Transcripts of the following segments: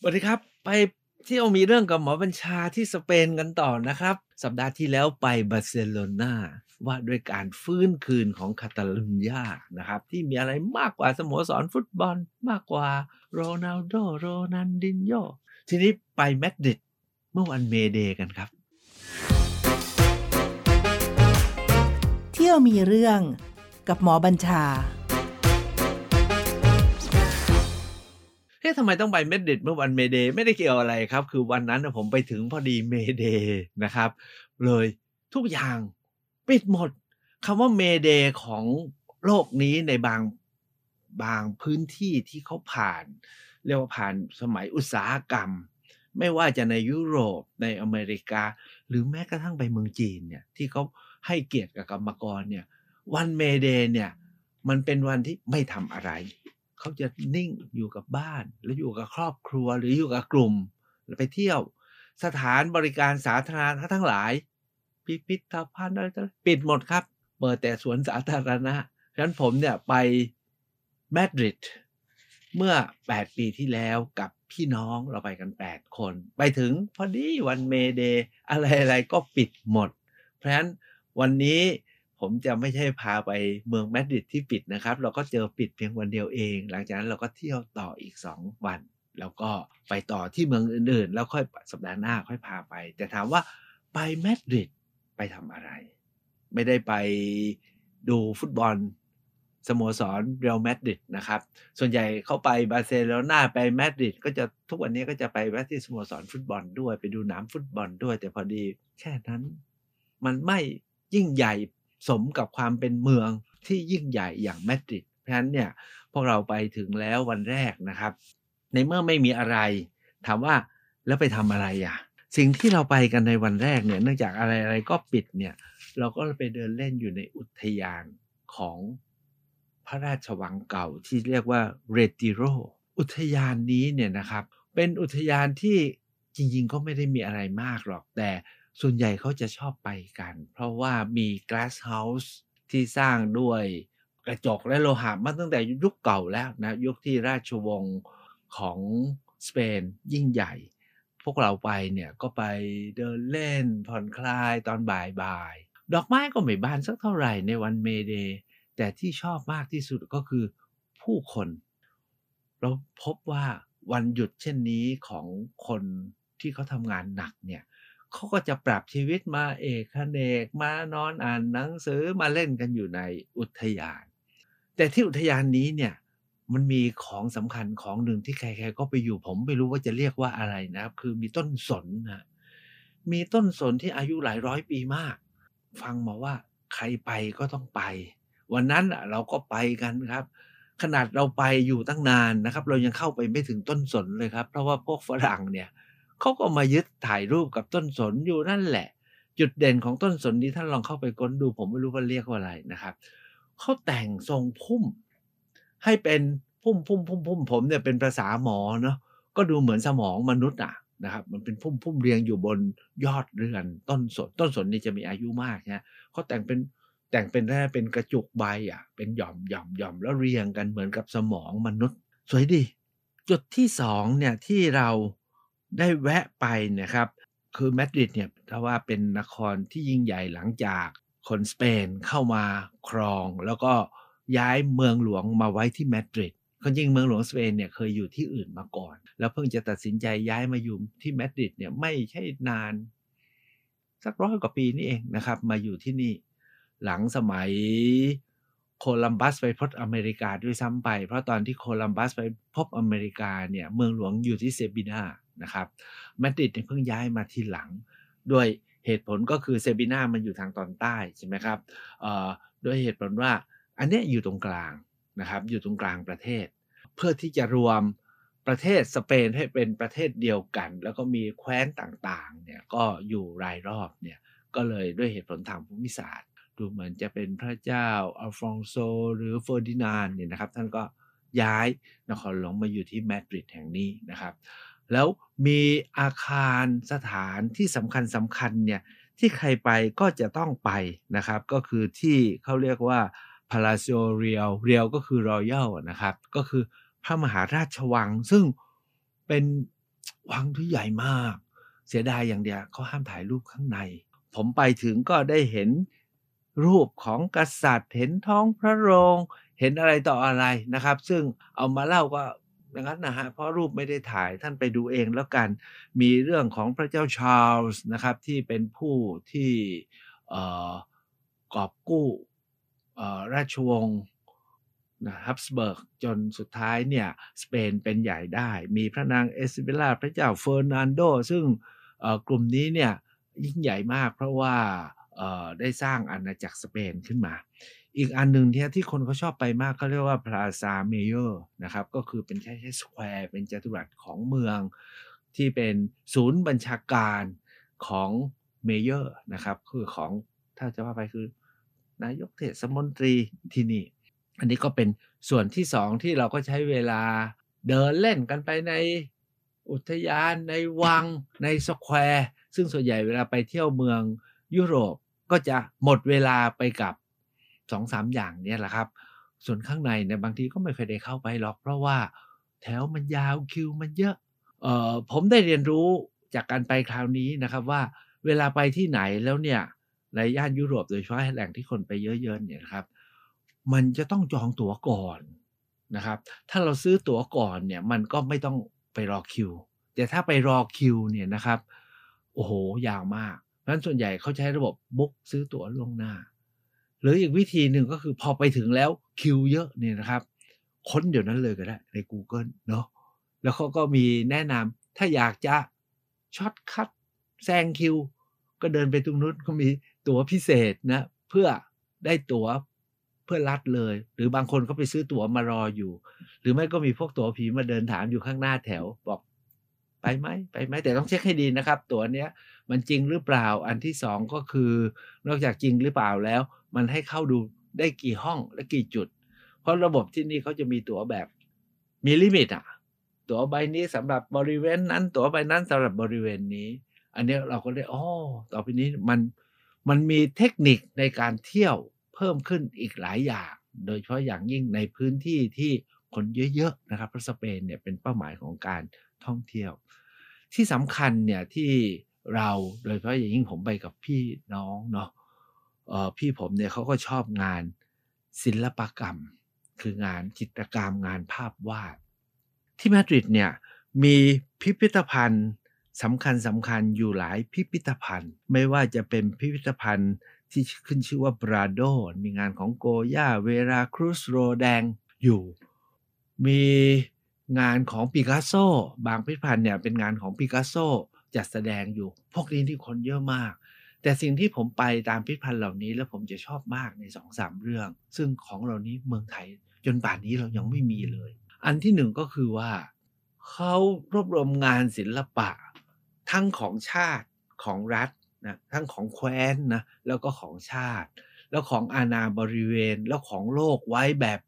สวัสดีครับ ไปเที่ยวมีเรื่องกับหมอบัญชาที่สเปนกันต่อนะครับ สัปดาห์ที่แล้วไปบาร์เซโลนาว่าด้วยการฟื้นคืนของคาตาลุญญานะครับ ที่มีอะไรมากกว่าสโมสรฟุตบอล มากกว่าโรนัลโดโรนันดินโยทีนี้ไปแมดริดเมื่อวัน May Day กันครับ เที่ยวมีเรื่องกับหมอบัญชา เฮ้ยทำไมต้องไปเมดริดเมื่อวัน May Day ไม่ได้เกี่ยวอะไรครับ คือวันนั้นผมไปถึงพอดี May Day นะครับ เลยทุกอย่างปิดหมดคำว่า May Day ของโลกนี้ในบางบางพื้นที่ที่เขาผ่าน เรียกว่าผ่านสมัยอุตสาหกรรม ไม่ว่าจะในยุโรปในอเมริกา หรือแม้กระทั่งไปเมืองจีนเนี่ยที่เขาให้เกียรติกับกรรมกรเนี่ยวัน May Day เนี่ยมันเป็นวันที่ไม่ทำอะไร เขาจะนิ่งอยู่กับบ้าน แล้วอยู่กับครอบครัวหรืออยู่กับกลุ่มหรือไปเที่ยว สถานบริการสาธารณะทั้งหลาย พิพิธภัณฑ์อะไรปิดหมดครับ เปิดแต่สวนสาธารณะฉะนั้นผมเนี่ยไปมาดริดเมื่อ 8 ปีที่แล้วกับพี่น้องเราไปกัน 8 คน ไปถึงพอดีวันเมเดย์อะไรๆก็ปิดหมด เพราะฉะนั้นวันนี้ ผมจะไม่ใช่พาไปเมืองมาดริดที่ปิดนะครับ เราก็เจอปิดเพียงวันเดียวเอง หลังจากนั้นเราก็เที่ยวต่ออีก 2 วัน แล้วก็ไปต่อที่เมืองอื่นๆ แล้วค่อยสัปดาห์หน้าค่อยพาไป แต่ถามว่าไปมาดริดไปทำอะไร ไม่ได้ไปดูฟุตบอลสโมสรเรอัลมาดริดนะครับ ส่วนใหญ่เขาไปบาร์เซโลนาไปมาดริดก็จะทุกวันนี้ก็จะไปแวะที่สโมสรฟุตบอลด้วย ไปดูหนามฟุตบอลด้วย แต่พอดีแค่นั้น มันไม่ยิ่งใหญ่ สมกับความเป็นเมืองที่ยิ่งใหญ่อย่างมาดริดเพราะฉะนั้นเนี่ยพวกเราไปถึงแล้ววันแรกนะครับ ในเมื่อไม่มีอะไร ถามว่าแล้วไปทำอะไรอะ สิ่งที่เราไปกันในวันแรกเนี่ยเนื่องจากอะไรอะไรก็ปิดเนี่ย เราก็ไปเดินเล่นอยู่ในอุทยานของพระราชวังเก่าที่เรียกว่าเรติโรอุทยานนี้เนี่ยนะครับ เป็นอุทยานที่จริงๆก็ไม่ได้มีอะไรมากหรอกแต่ ส่วนใหญ่เขาจะชอบไปกัน เพราะว่ามี glass house ที่สร้างด้วยกระจกและโลหะมาตั้งแต่ยุคเก่าแล้วนะ ยุคที่ราชวงศ์ของสเปนยิ่งใหญ่ พวกเราไปเนี่ยก็ไปเดินเล่นผ่อนคลายตอนบ่ายๆดอกไม้ก็ไม่บานสักเท่าไหร่ในวันเมเดย์แต่ที่ชอบมากที่สุดก็คือผู้คน เราพบว่าวันหยุดเช่นนี้ของคนที่เขาทำงานหนักเนี่ย เขาก็จะปรับชีวิตมาเอกเนกมานอนอ่านหนังสือมาเล่นกันอยู่ในอุทยาน แต่ที่อุทยานนี้เนี่ยมันมีของสำคัญของหนึ่งที่ใครๆก็ไปอยู่ผมไม่รู้ว่าจะเรียกว่าอะไรนะครับคือมีต้นสนนะมีต้นสนที่อายุหลายร้อยปีมาก ฟังมาว่าใครไปก็ต้องไป วันนั้นเราก็ไปกันครับ ขนาดเราไปอยู่ตั้งนานนะครับ เรายังเข้าไปไม่ถึงต้นสนเลยครับ เพราะว่าพวกฝรั่งเนี่ย เขาก็มายึดถ่ายรูปกับต้นสนอยู่นั่นแหละ จุดเด่นของต้นสนนี้ท่านลองเข้าไปค้นดู ผมไม่รู้ว่าเรียกว่าอะไรนะครับเขาแต่งทรงพุ่ม ให้เป็นพุ่มพุ่มพุ่มพุ่มผมเนี่ยเป็นภาษาหมอเนาะก็ดูเหมือนสมองมนุษย์อะนะครับ มันเป็นพุ่มพุ่มเรียงอยู่บนยอดเรือน ต้นสนต้นสนนี่จะมีอายุมากนะเขาแต่งเป็นแต่งเป็นแค่เป็นกระจุกใบอะ เป็นหย่อมหย่อมหย่อมแล้วเรียงกันเหมือนกับสมองมนุษย์ สวยดี จุดที่สองเนี่ยที่เรา ได้แวะไปนะครับ คือมาดริดเนี่ยถ้าว่าเป็นนครที่ยิ่งใหญ่หลังจากคนสเปนเข้ามาครอง แล้วก็ย้ายเมืองหลวงมาไว้ที่มาดริดคนจริงเมืองหลวงสเปนเนี่ยเคยอยู่ที่อื่นมาก่อน แล้วเพิ่งจะตัดสินใจย้ายมาอยู่ที่มาดริดเนี่ยไม่ใช่นาน สักร้อยกว่าปีนี่เองนะครับ มาอยู่ที่นี่ หลังสมัยโคลัมบัสไปพบอเมริกาด้วยซ้ำไป เพราะตอนที่โคลัมบัสไปพบอเมริกาเนี่ย เมืองหลวงอยู่ที่เซบินา นะครับมาดริดเพิ่งย้ายมาทีหลัง ด้วยเหตุผลก็คือเซบินามันอยู่ทางตอนใต้ใช่ไหมครับด้วยเหตุผลว่าอันนี้อยู่ตรงกลางนะครับอยู่ตรงกลางประเทศ เพื่อที่จะรวมประเทศสเปนให้เป็นประเทศเดียวกัน แล้วก็มีแคว้นต่างๆเนี่ยก็อยู่รายรอบเนี่ยก็เลยด้วยเหตุผลทางภูมิศาสตร์ ดูเหมือนจะเป็นพระเจ้าอัลฟองโซหรือเฟอร์ดินานเนี่ยนะครับท่านก็ย้ายนครหลวงมาอยู่ที่มาดริดแห่งนี้นะครับ แล้วมีอาคารสถานที่สำคัญสำคัญเนี่ยที่ใครไปก็จะต้องไปนะครับ ก็คือที่เขาเรียกว่า Palacio Real Real ก็คือ Royal นะครับ ก็คือพระมหาราชวัง ซึ่งเป็นวังที่ใหญ่มาก เสียดายอย่างเดียวเขาห้ามถ่ายรูปข้างใน ผมไปถึงก็ได้เห็นรูปของกษัตริย์ เห็นท้องพระโรง เห็นอะไรต่ออะไรนะครับ ซึ่งเอามาเล่าก็ อย่างนั้นนะฮะเพราะรูปไม่ได้ถ่ายท่านไปดูเองแล้วกันมีเรื่องของพระเจ้าชาร์ลส์นะครับที่เป็นผู้ที่กอบกู้ราชวงศ์นะฮับสเบิร์กจนสุดท้ายเนี่ยสเปนเป็นใหญ่ได้ มีพระนางอิซาเบลาพระเจ้าเฟอร์นันโด ซึ่งกลุ่มนี้เนี่ยยิ่งใหญ่มากเพราะว่าได้สร้างอาณาจักรสเปนขึ้นมา อีกอันหนึ่งที่ที่คนเขาชอบไปมากเขาเรียกว่า Plaza Mayor นะครับ ก็คือเป็นแค่แค่ square เป็นจัตุรัสของเมือง ที่เป็นศูนย์บัญชาการของเมเยอร์นะครับ คือของถ้าจะว่าไปคือนายกเทศมนตรีที่นี่ อันนี้ก็เป็นส่วนที่สองที่เราก็ใช้เวลาเดินเล่นกันไปในอุทยานในวังในสแควร์ซึ่งส่วนใหญ่เวลาไปเที่ยวเมืองยุโรปก็จะหมดเวลาไปกับ สองสามอย่างเนี้แหละครับ ส่วนข้างในเนี่ยบางทีก็ไม่เคยได้เข้าไปหรอก เพราะว่าแถวมันยาวคิวมันเยอะเอ่อผมได้เรียนรู้จากการไปคราวนี้นะครับว่าเวลาไปที่ไหนแล้วเนี่ยในย่านยุโรปโดยเฉพาะแหล่งที่คนไปเยอะๆเนี่ยนะครับ มันจะต้องจองตั๋วก่อนนะครับ ถ้าเราซื้อตั๋วก่อนเนี่ยมันก็ไม่ต้องไปรอคิว แต่ถ้าไปรอคิวเนี่ยนะครับ โอ้โหยาวมากเพราะฉะนั้นส่วนใหญ่เขาใช้ระบบบุ๊กซื้อตั๋วล่วงหน้า หรืออีกวิธีหนึ่งก็คือพอไปถึงแล้วคิวเยอะเนี่ยนะครับ ค้นเดี๋ยวนั้นเลยก็ได้ใน Google เนาะแล้วเขาก็มีแนะนำถ้าอยากจะ shortcut แซงคิว ก็เดินไปตรงนู้นก็มีตั๋วพิเศษนะเพื่อได้ตั๋วเพื่อลัดเลย หรือบางคนก็ไปซื้อตั๋วมารออยู่ หรือไม่ก็มีพวกตั๋วผีมาเดินถามอยู่ข้างหน้าแถวบอกไปไหมไปไหมแต่ต้องเช็คให้ดีนะครับ ตั๋วเนี้ยมันจริงหรือเปล่าอันที่สองก็คือนอกจากจริงหรือเปล่าแล้ว มันให้เข้าดูได้กี่ห้องและกี่จุด เพราะระบบที่นี่เขาจะมีตั๋วแบบมีลิมิตอะตั๋วใบนี้สำหรับบริเวณนั้น ตั๋วใบนั้นสำหรับบริเวณนี้ อันนี้เราก็ได้อ๋อต่อไปนี้มันมันมีเทคนิคในการเที่ยวเพิ่มขึ้นอีกหลายอย่าง โดยเฉพาะอย่างยิ่งในพื้นที่ที่คนเยอะๆนะครับเพราะสเปนเนี่ยเป็นเป้าหมายของการท่องเที่ยว ที่สำคัญเนี่ยที่เราโดยเฉพาะอย่างยิ่งผมไปกับพี่น้องเนาะ พี่ผมเนี่ยเขาก็ชอบงานศิลปกรรม คืองานจิตรกรรมงานภาพวาดที่มาดริดเนี่ยมีพิพิธภัณฑ์สำคัญสำคัญอยู่หลายพิพิธภัณฑ์ ไม่ว่าจะเป็นพิพิธภัณฑ์ที่ขึ้นชื่อว่าบราโด มีงานของโกย่าเวราครูสโรแดงอยู่ มีงานของปิกัสโซ บางพิพิธภัณฑ์เนี่ยเป็นงานของปิกัสโซจัดแสดงอยู่ พวกนี้ที่คนเยอะมาก แต่สิ่งที่ผมไปตามพิพิธภัณฑ์เหล่านี้ แล้วผมจะชอบมากในสองสามเรื่อง ซึ่งของเหล่านี้เมืองไทยจนป่านนี้เรายังไม่มีเลย อันที่หนึ่งก็คือว่าเขารวบรวมงานศิลปะ ทั้งของชาติของรัฐนะทั้งของแคว้นนะแล้วก็ของชาติ แล้วของอาณาบริเวณแล้วของโลกไว้แบบ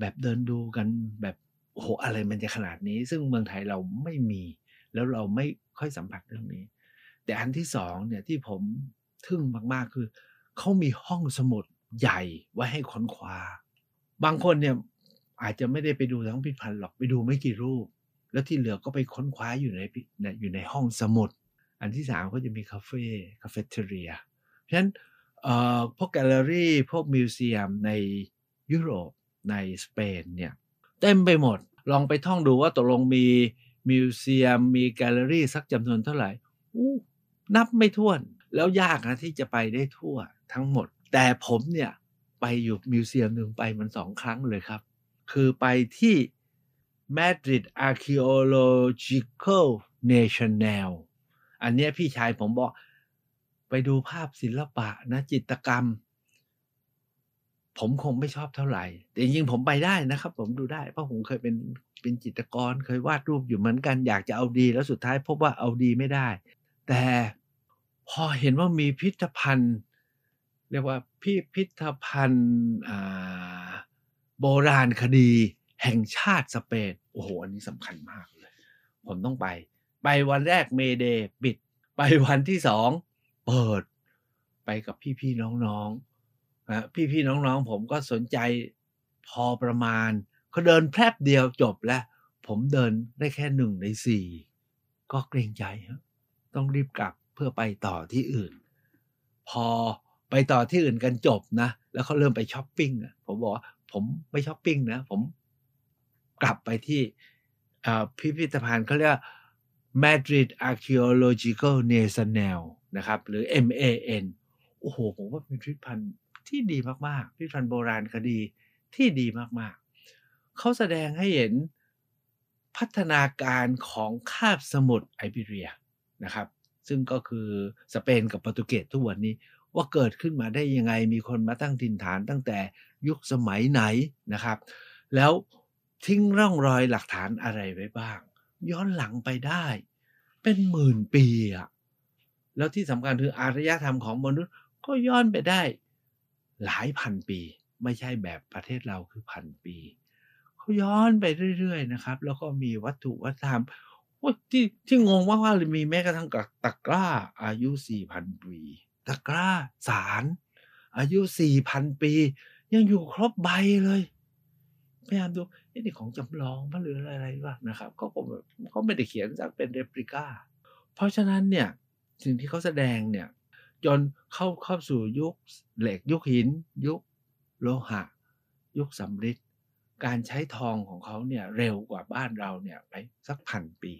แบบเดินดูกันแบบโอ้โหอะไรมันจะขนาดนี้ ซึ่งเมืองไทยเราไม่มี แล้วเราไม่ค่อยสัมผัสเรื่องนี้ แต่อันที่สองเนี่ยที่ผม ทึ่งมากๆ คือเขามีห้องสมุดใหญ่ไว้ให้ค้นคว้าบางคนเนี่ยอาจจะไม่ได้ไปดูทั้งพิพิธภัณฑ์หรอกไปดูไม่กี่รูป แล้วที่เหลือก็ไปค้นคว้าอยู่ในอยู่ในห้องสมุด อันที่สามก็จะมีคาเฟ่ cafeteria เพราะฉะนั้นพวกแกลเลอรี่พวก museum ในยุโรปในสเปนเนี่ยเต็มไปหมดลองไปท่องดูว่าตกลงมี museum มีแกลเลอรี่สักจำนวนเท่าไหร่อู้นับไม่ถ้วน แล้วยากนะที่จะไปได้ทั่วทั้งหมด แต่ผมเนี่ยไปอยู่ museum หนึ่งไปมันสองครั้งเลยครับ คือไปที่ Madrid Archaeological National อันเนี้ยพี่ชายผมบอกไปดูภาพศิลปะนะจิตรกรรม ผมคงไม่ชอบเท่าไหร่ แต่จริงๆผมไปได้นะครับ ผมดูได้ เพราะผมเคยเป็นเป็นจิตรกร เคยวาดรูปอยู่เหมือนกันอยากจะเอาดี แล้วสุดท้ายพบว่าเอาดีไม่ได้ แต่ พอเห็นว่ามีพิพิธภัณฑ์ เรียกว่าพิพิธภัณฑ์โบราณคดีแห่งชาติสเปนโอ้โห อันนี้สำคัญมากเลย ผมต้องไป ไปวันแรกเมเดย์ปิด ไปวันที่สองเปิด ไปกับพี่ๆน้องๆนะพี่ๆน้องๆ ผมก็สนใจพอประมาณเขาเดินแพรบเดียวจบแล้ว ผมเดินได้แค่หนึ่งในสี่ก็เกรงใจ ต้องรีบกลับ พื่อไปต่อที่อื่น พอไปต่อที่อื่นกันจบนะ แล้วเขาเริ่มไปช้อปปิ้งผมบอกว่าผมไม่ช้อปปิ้งนะ ผมกลับไปที่พิพิธภัณฑ์เขาเรียกว่า Madrid Archaeological Nacional นะครับ หรือ MAN โอ้โห ผมว่าเป็นพิพิธภัณฑ์ที่ดีมาก ๆ พิพิธภัณฑ์โบราณคดีที่ดีมาก ๆ เขาแสดงให้เห็นพัฒนาการของคาบสมุทรไอเบีเรียนะครับ ซึ่งก็คือสเปนกับโปรตุเกสทุกวันนี้ ว่าเกิดขึ้นมาได้ยังไงมีคนมาตั้งถิ่นฐานตั้งแต่ยุคสมัยไหนนะครับ แล้วทิ้งร่องรอยหลักฐานอะไรไว้บ้าง ย้อนหลังไปได้ เป็นหมื่นปีอะแล้วที่สำคัญคืออารยธรรมของมนุษย์ก็ย้อนไปได้ หลายพันปี ไม่ใช่แบบประเทศเราคือพันปีเขาย้อนไปเรื่อย ๆ นะครับ แล้วก็มีวัตถุวัฒนธรรม ที่ที่งงมากๆเลยมีแม้กระทั่งกับตะกร้า อายุ4,000ปีตะกร้าสารอายุ4,000ปี ยังอยู่ครบใบเลยพยายามดูนี่ของจำลองปะหรืออะไรวะนะครับก็คงแบบเขาไม่ได้เขียนจากเป็นเรปลิก้าเพราะฉะนั้นเนี่ยสิ่งที่เขาแสดงเนี่ยจนเข้าเข้าสู่ยุคเหล็กยุคหิน ยุคโลหะ ยุคสำริดการใช้ทองของเขาเนี่ยเร็วกว่าบ้านเราเนี่ยไปสักพันปี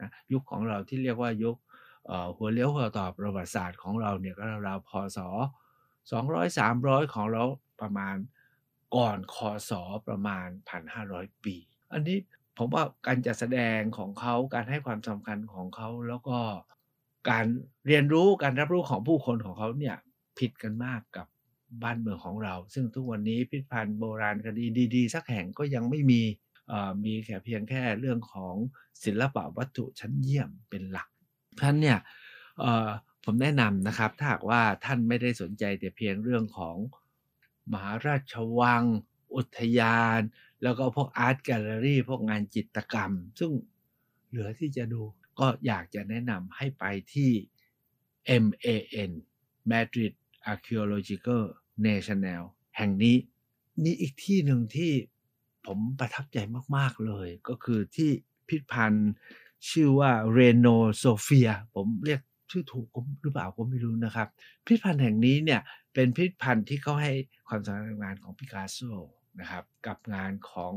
นะยุคของเราที่เรียกว่ายุคหัวเลี้ยวหัวต่อประวัติศาสตร์ของเราเนี่ยก็ราวพศ200 300 ของเราประมาณก่อนคศประมาณ 1,500 ปี อันนี้ผมว่าการจัดแสดงของเขาการให้ความสำคัญของเขาแล้วก็การเรียนรู้การรับรู้ของผู้คนของเขาเนี่ยผิดกันมากกับบ้านเมืองของเรา ซึ่งทุกวันนี้พิพิธภัณฑ์โบราณคดีดี ๆ สักแห่งก็ยังไม่มี มีแค่เพียงแค่เรื่องของศิลปะวัตถุชั้นเยี่ยมเป็นหลักท่านเนี่ยผมแนะนำนะครับ ถ้าหากว่าท่านไม่ได้สนใจแต่เพียงเรื่องของมหาราชวัง อุทยาน แล้วก็พวกอาร์ตแกลเลอรี่พวกงานจิตรกรรม ซึ่งเหลือที่จะดูก็อยากจะแนะนำให้ไปที่ MAN Madrid Archaeological National แห่งนี้มีอีกที่หนึ่งที่ ผมประทับใจมาก ๆ เลย ก็คือที่พิพิธภัณฑ์ชื่อว่าเรโนโซเฟียผมเรียกชื่อถูกหรือเปล่าก็ไม่รู้นะครับ พิพิธภัณฑ์แห่งนี้เนี่ยเป็นพิพิธภัณฑ์ที่เขาให้ความสำคัญงานของปิกัสโซนะครับกับงานของ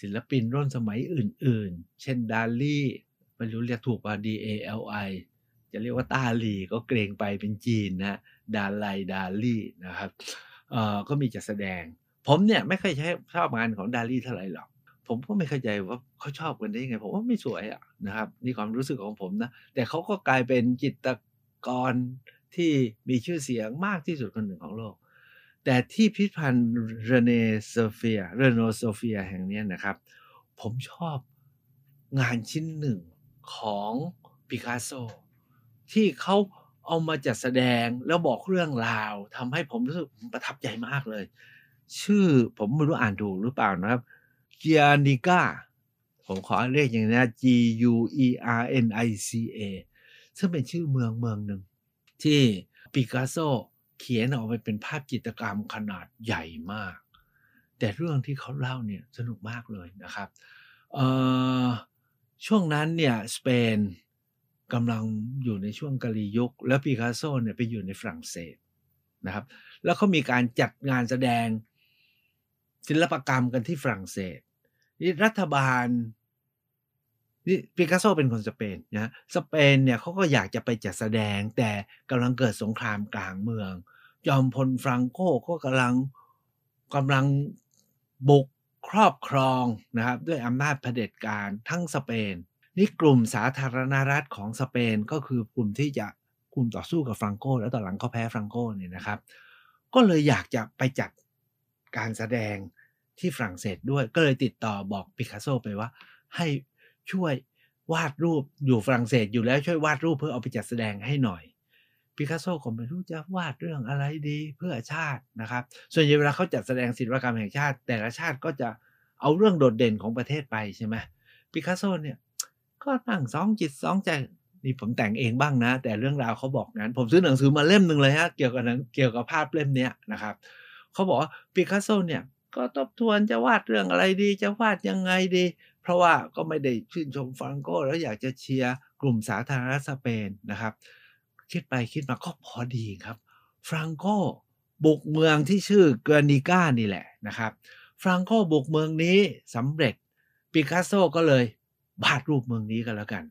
ศิลปินรุ่นสมัยอื่น ๆ เช่นดาลี่ไม่รู้เรียกถูกป่ะ D A L I จะเรียกว่าตาลีก็เกรงไปเป็นจีนนะดาไลดาลี่นะครับเอ่อก็มีจัดแสดง ผมเนี่ยไม่เคยใช้ชอบงานของดาลีเท่าไหร่หรอก ผมก็ไม่เข้าใจว่าเขาชอบกันได้ยังไง ผมว่าไม่สวยอะนะครับ นี่ความรู้สึกของผมนะ แต่เขาก็กลายเป็นจิตรกรที่มีชื่อเสียงมากที่สุดคนหนึ่งของโลก แต่ที่พิพิธภัณฑ์เรเนโซเฟียเรโนโซเฟียแห่งนี้นะครับ ผมชอบงานชิ้นหนึ่งของปิกัสโซที่เขาเอามาจัดแสดงแล้วบอกเรื่องราวทำให้ผมรู้สึกประทับใจมากเลย ชื่อผมไม่รู้อ่านถูกหรือเปล่านะครับเกียนิก้าผมขอเรียกอย่างนี้นะ G U E R N I C A ซึ่งเป็นชื่อเมืองเมืองหนึ่งที่ปิกัสโซเขียนออกไปเป็นภาพจิตรกรรมขนาดใหญ่มาก แต่เรื่องที่เขาเล่าเนี่ยสนุกมากเลยนะครับช่วงนั้นเนี่ยสเปนกำลังอยู่ในช่วงกาลียุค แล้วปิกัสโซเนี่ยไปอยู่ในฝรั่งเศสนะครับ แล้วเขามีการจัดงานแสดง ศิลปกรรมกันที่ฝรั่งเศสนี่รัฐบาลนี่ปิกัสโซเป็นคนสเปนนะสเปนเนี่ยเขาก็อยากจะไปจัดแสดงแต่กำลังเกิดสงครามกลางเมือง จอมพลฟรังโกก็กำลังกำลังบุกครอบครองนะครับด้วยอำนาจเผด็จการทั้งสเปน นี่กลุ่มสาธารณรัฐของสเปนก็คือกลุ่มที่จะกลุ่มต่อสู้กับฟรังโกแล้วต่อหลังเขาแพ้ฟรังโกเนี่ยนะครับ ก็เลยอยากจะไปจัด การแสดงที่ฝรั่งเศสด้วย ก็เลยติดต่อบอกปิกัสโซไปว่า ให้ช่วยวาดรูปอยู่ฝรั่งเศสอยู่แล้วช่วยวาดรูปเพื่อเอาไปจัดแสดงให้หน่อยปิกัสโซก็ไม่รู้จะวาดเรื่องอะไรดีเพื่อชาตินะครับ ส่วนใหญ่เวลาเขาจัดแสดงศิลปกรรมแห่งชาติ แต่ละชาติก็จะเอาเรื่องโดดเด่นของประเทศไปใช่ไหมปิกัสโซเนี่ยก็ตั้งสองจิตสองใจนี่ผมแต่งเองบ้างนะ แต่เรื่องราวเขาบอกงั้น ผมซื้อหนังสือมาเล่มหนึ่งเลยฮะเกี่ยวกับเกี่ยวกับภาพเล่มเนี้ยนะครับ เขาบอกว่าปิกัสโซเนี่ยก็ทบทวนจะวาดเรื่องอะไรดี จะวาดยังไงดี เพราะว่าก็ไม่ได้ชื่นชมฟรังโก แล้วอยากจะเชียร์กลุ่มสาธารณรัฐสเปนนะครับ คิดไปคิดมาก็พอดีครับ ฟรังโกบุกเมืองที่ชื่อเกอร์นิก้านี่แหละนะครับ ฟรังโกบุกเมืองนี้สำเร็จปิกัสโซก็เลยวาดรูปเมืองนี้กันแล้วกัน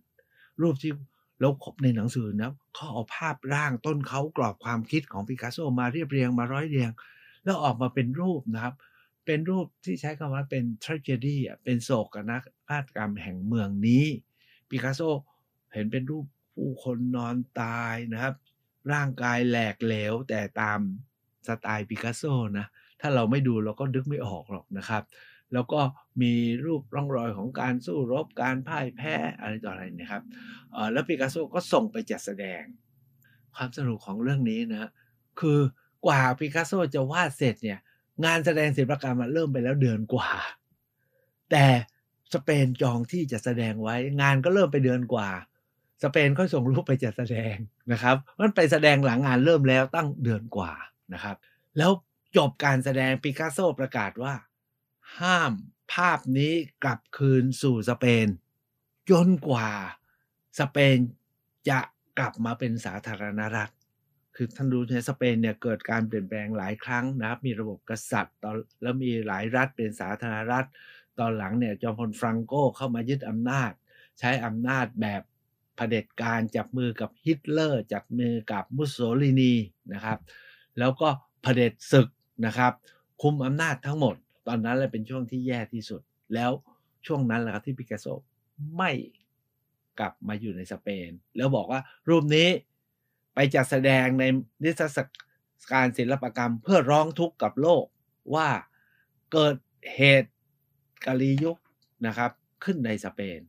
รูปที่แล้วในหนังสือนะเขาเอาภาพร่างต้นเขากรอบความคิดของปิกัสโซมาเรียบเรียงมาร้อยเรียง แล้วออกมาเป็นรูปนะครับ เป็นรูปที่ใช้คำว่าเป็น tragedy อะเป็นโศกนาฏกรรมแห่งเมืองนี้ปิกัสโซเห็นเป็นรูปผู้คนนอนตายนะครับ ร่างกายแหลกเหลวแต่ตามสไตล์ปิกัสโซนะถ้าเราไม่ดูเราก็ดึกไม่ออกหรอกนะครับ แล้วก็มีรูปร่องรอยของการสู้รบการพ่ายแพ้อะไรต่ออะไรนะครับแล้วปิกัสโซก็ส่งไปจัดแสดง ความสนุกของเรื่องนี้นะคือ กว่าปิกัสโซจะวาดเสร็จเนี่ย งานแสดงศิลปกรรมเริ่มไปแล้วเดือนกว่า แต่สเปนจองที่จะแสดงไว้ งานก็เริ่มไปเดือนกว่า สเปนก็ส่งรูปไปจัดแสดงนะครับ มันไปแสดงหลังงานเริ่มแล้วตั้งเดือนกว่านะครับ แล้วจบการแสดงปิกัสโซประกาศว่า ห้ามภาพนี้กลับคืนสู่สเปน จนกว่าสเปนจะกลับมาเป็นสาธารณรัฐ คือท่านรู้ในสเปนเนี่ยเกิดการเปลี่ยนแปลงหลายครั้งนะครับมีระบบกษัตริย์ตอนแล้วมีหลายรัฐเป็นสาธารณรัฐ ตอนหลังเนี่ยจอมพลฟรังโกเข้ามายึดอำนาจ ใช้อำนาจแบบเผด็จการจับมือกับฮิตเลอร์จับมือกับมุสโสลินีนะครับ แล้วก็เผด็จศึกนะครับ คุมอำนาจทั้งหมด ตอนนั้นเลยเป็นช่วงที่แย่ที่สุด แล้วช่วงนั้นแหละครับที่ปิกัสโซไม่กลับมาอยู่ในสเปน แล้วบอกว่ารูปนี้ ไปจัดแสดงในนิทรรศการศิลปกรรม เพื่อร้องทุกข์กับโลกว่าเกิดเหตุกาลียุคนะครับ ขึ้นในสเปน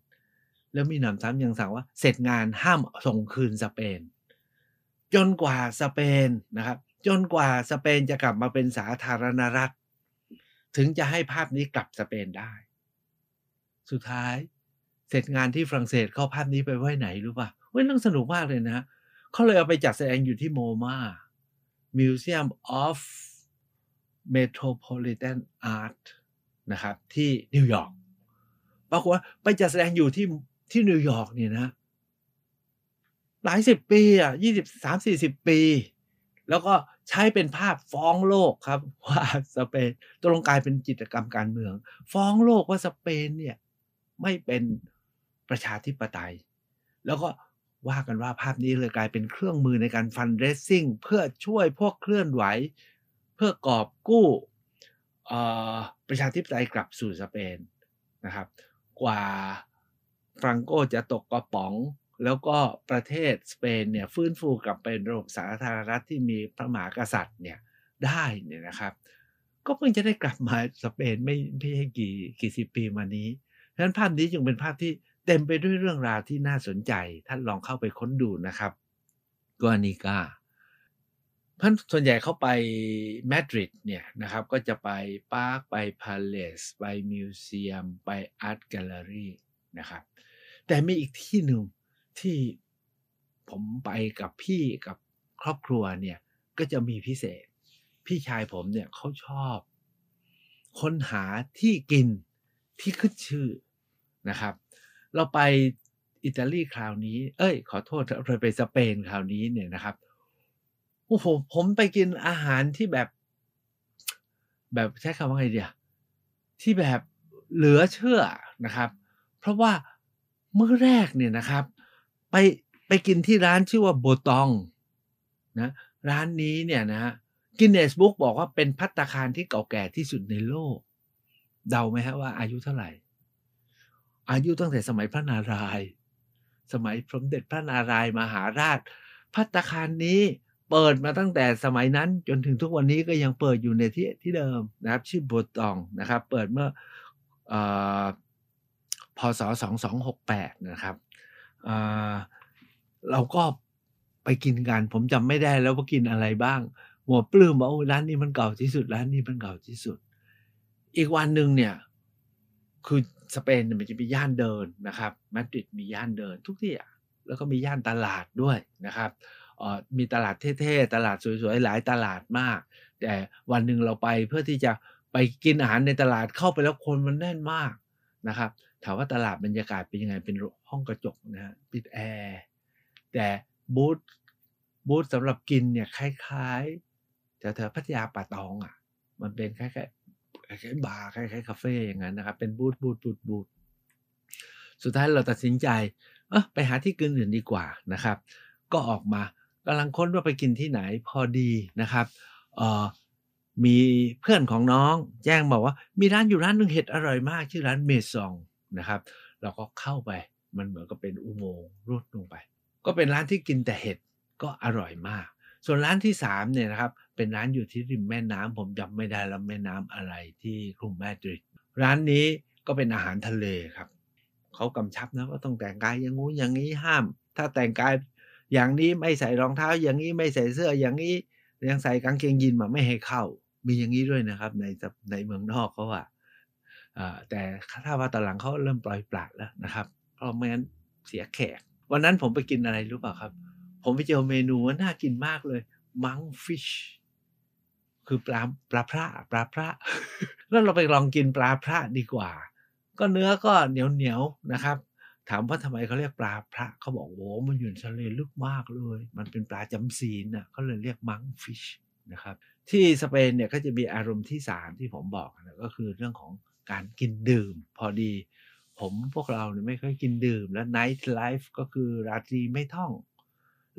แล้วมีหนำซ้ำยังสั่งว่า เสร็จงานห้ามส่งคืนสเปน จนกว่าสเปนนะครับ จนกว่าสเปนจะกลับมาเป็นสาธารณรัฐ ถึงจะให้ภาพนี้กลับสเปนได้ สุดท้ายเสร็จงานที่ฝรั่งเศสเข้าภาพนี้ไปไว้ไหนรู้ป่ะเว้ยเรื่องสนุกมากเลยนะ เขาเลยเอาไปจัดแสดงอยู่ที่โมมา Museum of Metropolitan Art นะครับ ที่นิวยอร์กปรากฏว่าไปจัดแสดงอยู่ที่ที่นิวยอร์กเนี่ยนะ หลายสิบปีอะยี่สิบสามสี่สิบปี แล้วก็ใช้เป็นภาพฟ้องโลกครับ ว่าสเปนตรงกลายเป็นจิตรกรรมการเมือง ฟ้องโลกว่าสเปนเนี่ย ไม่เป็นประชาธิปไตย แล้วก็ ว่ากันว่าภาพนี้เลยกลายเป็นเครื่องมือในการ fundraising เพื่อช่วยพวกเคลื่อนไหว เพื่อกอบกู้ประชาธิปไตยกลับสู่สเปนนะครับ กว่าฟรังโกจะตกกระป๋องแล้วก็ประเทศสเปนเนี่ยฟื้นฟูกลับเป็นระบบสาธารณรัฐที่มีพระมหากษัตริย์เนี่ยได้เนี่ยนะครับ ก็เพิ่งจะได้กลับมาสเปนไม่ไม่ใช่กี่กี่สิบปีมานี้ฉะนั้นภาพนี้จึงเป็นภาพที่ เต็มไปด้วยเรื่องราวที่น่าสนใจ ท่านลองเข้าไปค้นดูนะครับกัวนิกาท่านส่วนใหญ่เข้าไปมาดริดเนี่ยนะครับ ก็จะไป park ไป palace ไป museum ไป art gallery นะครับ แต่มีอีกที่หนึ่งที่ผมไปกับพี่กับครอบครัวเนี่ย ก็จะมีพิเศษ พี่ชายผมเนี่ยเขาชอบ ค้นหาที่กินที่ขึ้นชื่อนะครับ เราไปอิตาลีคราวนี้ เอ้ย ขอโทษเราไปสเปนคราวนี้เนี่ยนะครับโอ้โหผมไปกินอาหารที่แบบ แบบใช้คำว่าไงเดียที่แบบเหลือเชื่อนะครับ เพราะว่ามื้อแรกเนี่ยนะครับ ไปไปกินที่ร้านชื่อว่าโบตองนะร้านนี้เนี่ยนะฮะกินเนสบุ๊กบอกว่าเป็นพัตตาคารที่เก่าแก่ที่สุดในโลก เดาไหมฮะว่าอายุเท่าไหร่ อายุตั้งแต่สมัยพระนารายณ์สมัยสมเด็จพระนารายณ์มหาราชพัตตาคารนี้เปิดมาตั้งแต่สมัยนั้นจนถึงทุกวันนี้ก็ยังเปิดอยู่ในที่ที่เดิมนะครับ ชื่อโบตองนะครับ เปิดเมื่ออพศ2268 นะครับเราก็ไปกินกันผมจำไม่ได้แล้วว่ากินอะไรบ้าง หัวปลื้มว่าโอ้ร้านนี้มันเก่าที่สุดร้านนี้มันเก่าที่สุด อีกวันหนึ่งเนี่ย คือ สเปนมันจะมีย่านเดินนะครับมาดริดมีย่านเดินทุกที่อะแล้วก็มีย่านตลาดด้วยนะครับมีตลาดเท่ๆ ตลาดสวยๆ หลายตลาดมาก แต่วันหนึ่งเราไปเพื่อที่จะไปกินอาหารในตลาดเข้าไปแล้วคนมันแน่นมากนะครับ ถามว่าตลาดบรรยากาศเป็นยังไงเป็นห้องกระจกนะฮะปิดแอร์แต่บูธบูธสำหรับกินเนี่ยคล้ายๆแถวๆพัทยาป่าตองอะ มันเป็นคล้ายๆ คล้ายๆบาร์คล้ายๆคาเฟ่อย่างนั้นนะครับ เป็นบูธบูธบูธบูธสุดท้ายเราตัดสินใจเออไปหาที่กินอื่นดีกว่านะครับ ก็ออกมากำลังค้นว่าไปกินที่ไหนพอดีนะครับเอ่อมีเพื่อนของน้องแจ้งบอกว่า มีร้านอยู่ร้านหนึ่งเห็ดอร่อยมาก ชื่อร้านเมซองนะครับ เราก็เข้าไปมันเหมือนกับเป็นอุโมงค์รุดลงไป ก็เป็นร้านที่กินแต่เห็ดก็อร่อยมาก ส่วนร้านที่สามเนี่ยนะครับเป็นร้านอยู่ที่ริมแม่น้ำผมจำไม่ได้แล้วแม่น้ำอะไรที่กรุงมาดริดร้านนี้ก็เป็นอาหารทะเลครับเขากำชับนะว่าต้องแต่งกายอย่างงู้อย่างนี้ห้าม ถ้าแต่งกายอย่างนี้ไม่ใส่รองเท้า อย่างนี้ไม่ใส่เสื้ออย่างนี้ยังใส่กางเกงยีนมาไม่ให้เข้า มีอย่างนี้ด้วยนะครับ ในในเมืองนอกเขาอะแต่ถ้าว่าตอนหลังเขาเริ่มปล่อยปละแล้วนะครับเพราะไม่งั้นเสียแขก วันนั้นผมไปกินอะไรรู้เปล่าครับ ผมไปเจอเมนูว่าน่ากินมากเลยมังฟิชคือปลาปลาพระปลาพระ แล้วเราไปลองกินปลาพระดีกว่า ก็เนื้อก็เหนียวเหนียวนะครับ ถามว่าทำไมเขาเรียกปลาพระเขาบอกโอ้มันอยู่ในทะเลลึกมากเลย มันเป็นปลาจำศีลน่ะเขาเลยเรียกมังฟิชนะครับ ที่สเปนเนี่ยก็จะมีอารมณ์ที่สามที่ผมบอกนะก็คือเรื่องของการกินดื่ม พอดี ผมพวกเราเนี่ยไม่ค่อยกินดื่ม และ night life ก็คือราตรีไม่ท่อง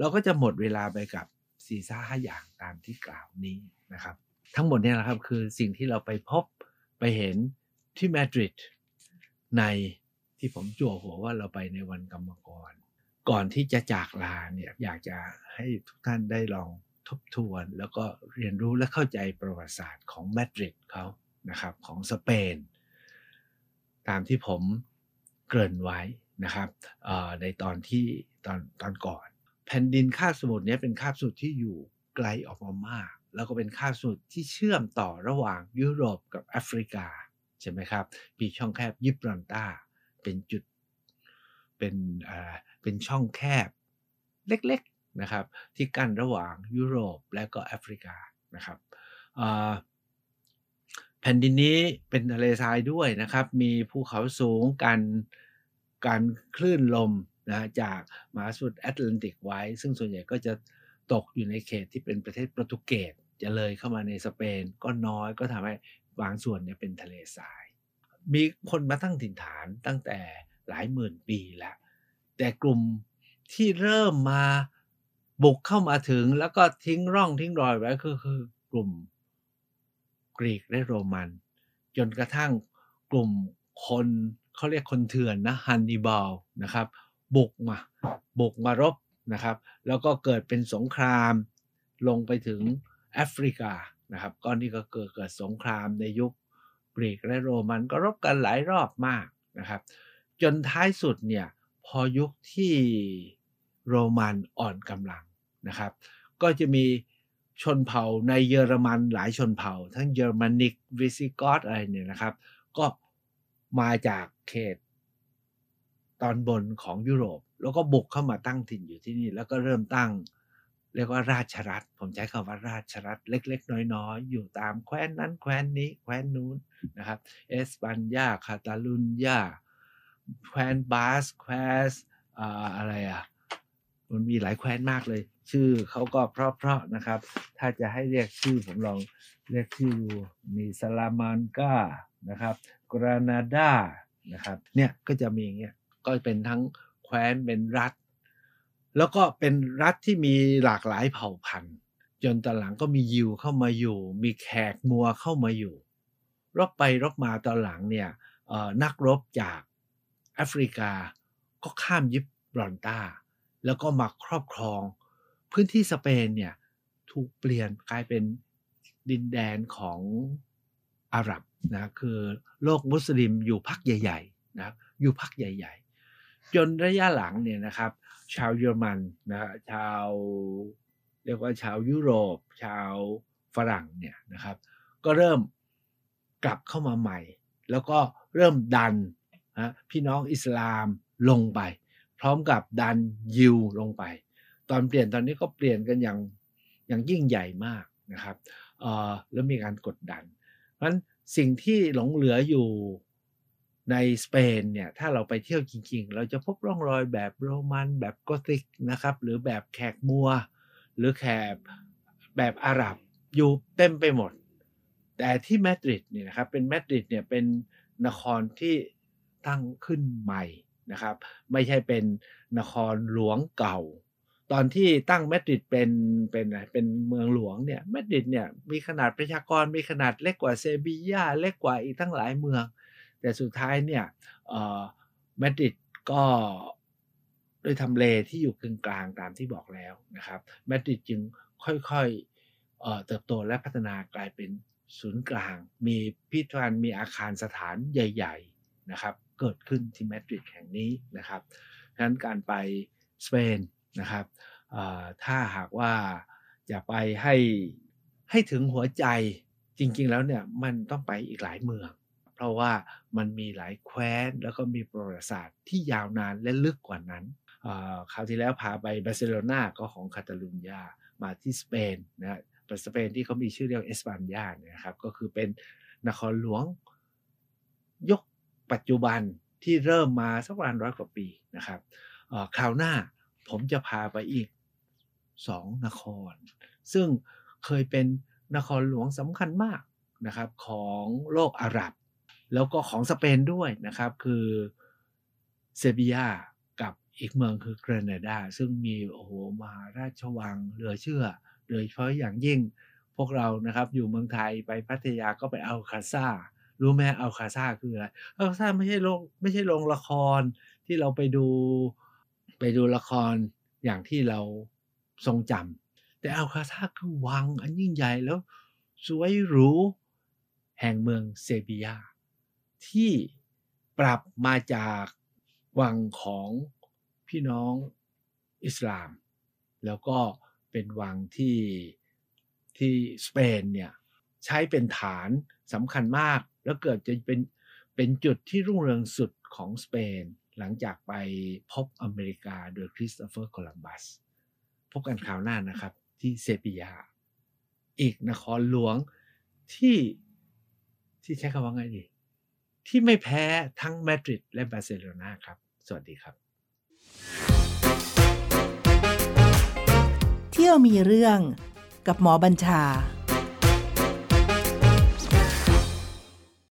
เราก็จะหมดเวลาไปกับสี่ซ่าห้าอย่างตามที่กล่าวนี้นะครับ ทั้งหมดเนี่ยนะครับคือสิ่งที่เราไปพบไปเห็นที่มาดริดในที่ผมจั่วหัวว่าเราไปในวันกรรมกร ก่อนที่จะจากลาเนี่ยอยากจะให้ทุกท่านได้ลองทบทวนแล้วก็เรียนรู้และเข้าใจประวัติศาสตร์ของมาดริดเขานะครับของสเปน ตามที่ผมเกริ่นไว้นะครับในตอนที่ตอนตอนก่อน แผ่นดินคาบสมุทรนี้เป็นคาบสมุทรที่อยู่ไกลออกมามาก แล้วก็เป็นคาบสมุทรที่เชื่อมต่อระหว่างยุโรปกับแอฟริกาใช่ไหมครับมีช่องแคบยิบรันตาเป็นจุดเป็นอ่าเป็นช่องแคบเล็กๆนะครับ ที่กั้นระหว่างยุโรปและก็แอฟริกานะครับแผ่นดินนี้เป็นทะเลทรายด้วยนะครับ มีภูเขาสูงการการคลื่นลม นะจากมหาสมุทรแอตแลนติกไว้ ซึ่งส่วนใหญ่ก็จะตกอยู่ในเขตที่เป็นประเทศโปรตุเกสจะเลยเข้ามาในสเปนก็น้อยก็ทำให้บางส่วนเนี่ยเป็นทะเลทราย มีคนมาตั้งถิ่นฐานตั้งแต่หลายหมื่นปีแล้ว แต่กลุ่มที่เริ่มมาบุกเข้ามาถึงแล้วก็ทิ้งร่องทิ้งรอยไว้ก็คือกลุ่มกรีกและโรมัน จนกระทั่งกลุ่มคนเขาเรียกคนเถื่อนนะฮันนิบาลนะครับ บุกมาบุกมารบนะครับ แล้วก็เกิดเป็นสงครามลงไปถึงแอฟริกานะครับก็นี่ก็เกิดเกิดสงครามในยุคกรีกและโรมันก็รบกันหลายรอบมากนะครับ จนท้ายสุดเนี่ยพอยุคที่โรมันอ่อนกำลังนะครับ ก็จะมีชนเผ่าในเยอรมันหลายชนเผ่า ทั้งเยอรมนิกวิซิกอสอะไรเนี่ยนะครับ ก็มาจากเขต ตอนบนของยุโรป แล้วก็บุกเข้ามาตั้งถิ่นอยู่ที่นี่ แล้วก็เริ่มตั้ง เรียกว่าราชรัฐ ผมใช้คำว่าราชรัฐ เล็ก ๆ น้อยๆ อยู่ตามแคว้นนั้นแคว้นนี้แคว้นนู้นนะครับ เอสปันยาคาตาลุนยาแคว้นบาสแคว้นอะไรอะมันมีหลายแคว้นมากเลย ชื่อเขาก็เพราะๆนะครับ ถ้าจะให้เรียกชื่อผมลองเรียกชื่อดูมีซาลามันกานะครับกรานาดานะครับเนี่ยก็จะมีอย่างเงี้ย ก็เป็นทั้งแคว้นเป็นรัฐ แล้วก็เป็นรัฐที่มีหลากหลายเผ่าพันธุ์จนตอนหลังก็มียิวเข้ามาอยู่ มีแขกมัวเข้ามาอยู่ รบไปรบมาตอนหลังเนี่ยนักรบจากแอฟริกาก็ข้ามยิบรอนตาแล้วก็มาครอบครอง พื้นที่สเปนเนี่ยถูกเปลี่ยนกลายเป็นดินแดนของอาหรับนะคือโลกมุสลิมอยู่พักใหญ่ๆนะอยู่พักใหญ่ๆ จนระยะหลังเนี่ยนะครับ ชาวเยอรมันนะฮะชาวเรียกว่าชาวยุโรป ชาวฝรั่งเนี่ยนะครับ ก็เริ่มกลับเข้ามาใหม่ แล้วก็เริ่มดันนะพี่น้องอิสลามลงไป พร้อมกับดันยิวลงไป ตอนเปลี่ยนตอนนี้ก็เปลี่ยนกันอย่างอย่างยิ่งใหญ่มากนะครับแล้วมีการกดดัน เพราะฉะนั้นสิ่งที่หลงเหลืออยู่ ในสเปนเนี่ยถ้าเราไปเที่ยวจริงๆ เราจะพบร่องรอยแบบโรมันแบบกอธิกนะครับ หรือแบบแขกมัว หรือแขกแบบอาหรับอยู่เต็มไปหมด แต่ที่มาดริดเนี่ยนะครับเป็นมาดริดเนี่ยเป็นนครที่ตั้งขึ้นใหม่นะครับ ไม่ใช่เป็นนครหลวงเก่า ตอนที่ตั้งมาดริดเป็นเป็นเป็นเมืองหลวงเนี่ยมาดริดเนี่ยมีขนาดประชากรมีขนาดเล็กกว่าเซบียาเล็กกว่าอีกทั้งหลายเมือง แต่สุดท้ายเนี่ยมาดริดก็โดยทำเลที่อยู่กึ่งกลางตามที่บอกแล้วนะครับมาดริดจึงค่อยๆเติบโตและพัฒนากลายเป็นศูนย์กลาง มีพิพิธภัณฑ์มีอาคารสถานใหญ่ ๆนะครับ เกิดขึ้นที่มาดริดแห่งนี้นะครับฉะนั้นการไปสเปนนะครับถ้าหากว่าจะไปให้ให้ถึงหัวใจจริงๆแล้วเนี่ยมันต้องไปอีกหลายเมือง เพราะว่ามันมีหลายแคว้น แล้วก็มีประวัติศาสตร์ที่ยาวนานและลึกกว่านั้นคราวที่แล้วพาไปบาร์เซโลนาก็ของคาตาลุญญามาที่สเปนนะสเปนที่เขามีชื่อเรียกเอสปานยาเนี่ยครับก็คือเป็นนครหลวงยกปัจจุบันที่เริ่มมาสักประมาณร้อยกว่าปีนะครับคราวหน้าผมจะพาไปอีกสองนคร ซึ่งเคยเป็นนครหลวงสำคัญมากนะครับของโลกอาหรับ แล้วก็ของสเปนด้วยนะครับ คือเซบียากับอีกเมืองคือเกรเนดา ซึ่งมีโอ้โหมหาราชวังเหลือเชื่อโดยเฉพาะอย่างยิ่งพวกเรานะครับ อยู่เมืองไทยไปพัทยาก็ไปเอาคาซารู้ไหมเอาคาซาคืออะไรเอาคาซาไม่ใช่โรงไม่ใช่โรงละครที่เราไปดูไปดูละครอย่างที่เราทรงจำแต่อัลคาซาคือวังอันยิ่งใหญ่แล้วสวยหรูแห่งเมืองเซบียา ที่ปรับมาจากวังของพี่น้องอิสลาม แล้วก็เป็นวังที่ที่สเปนเนี่ยใช้เป็นฐานสำคัญมาก แล้วเกิดจะเป็นเป็นจุดที่รุ่งเรืองสุดของสเปน หลังจากไปพบอเมริกาโดยคริสโตเฟอร์โคลัมบัส พบกันคราวหน้านะครับที่เซปียา อีกนครหลวงที่ที่ใช้คำว่าไงดี ที่ไม่แพ้ทั้งมาดริดและบาร์เซโลนาครับ สวัสดีครับ เที่ยวมีเรื่องกับหมอบัญชา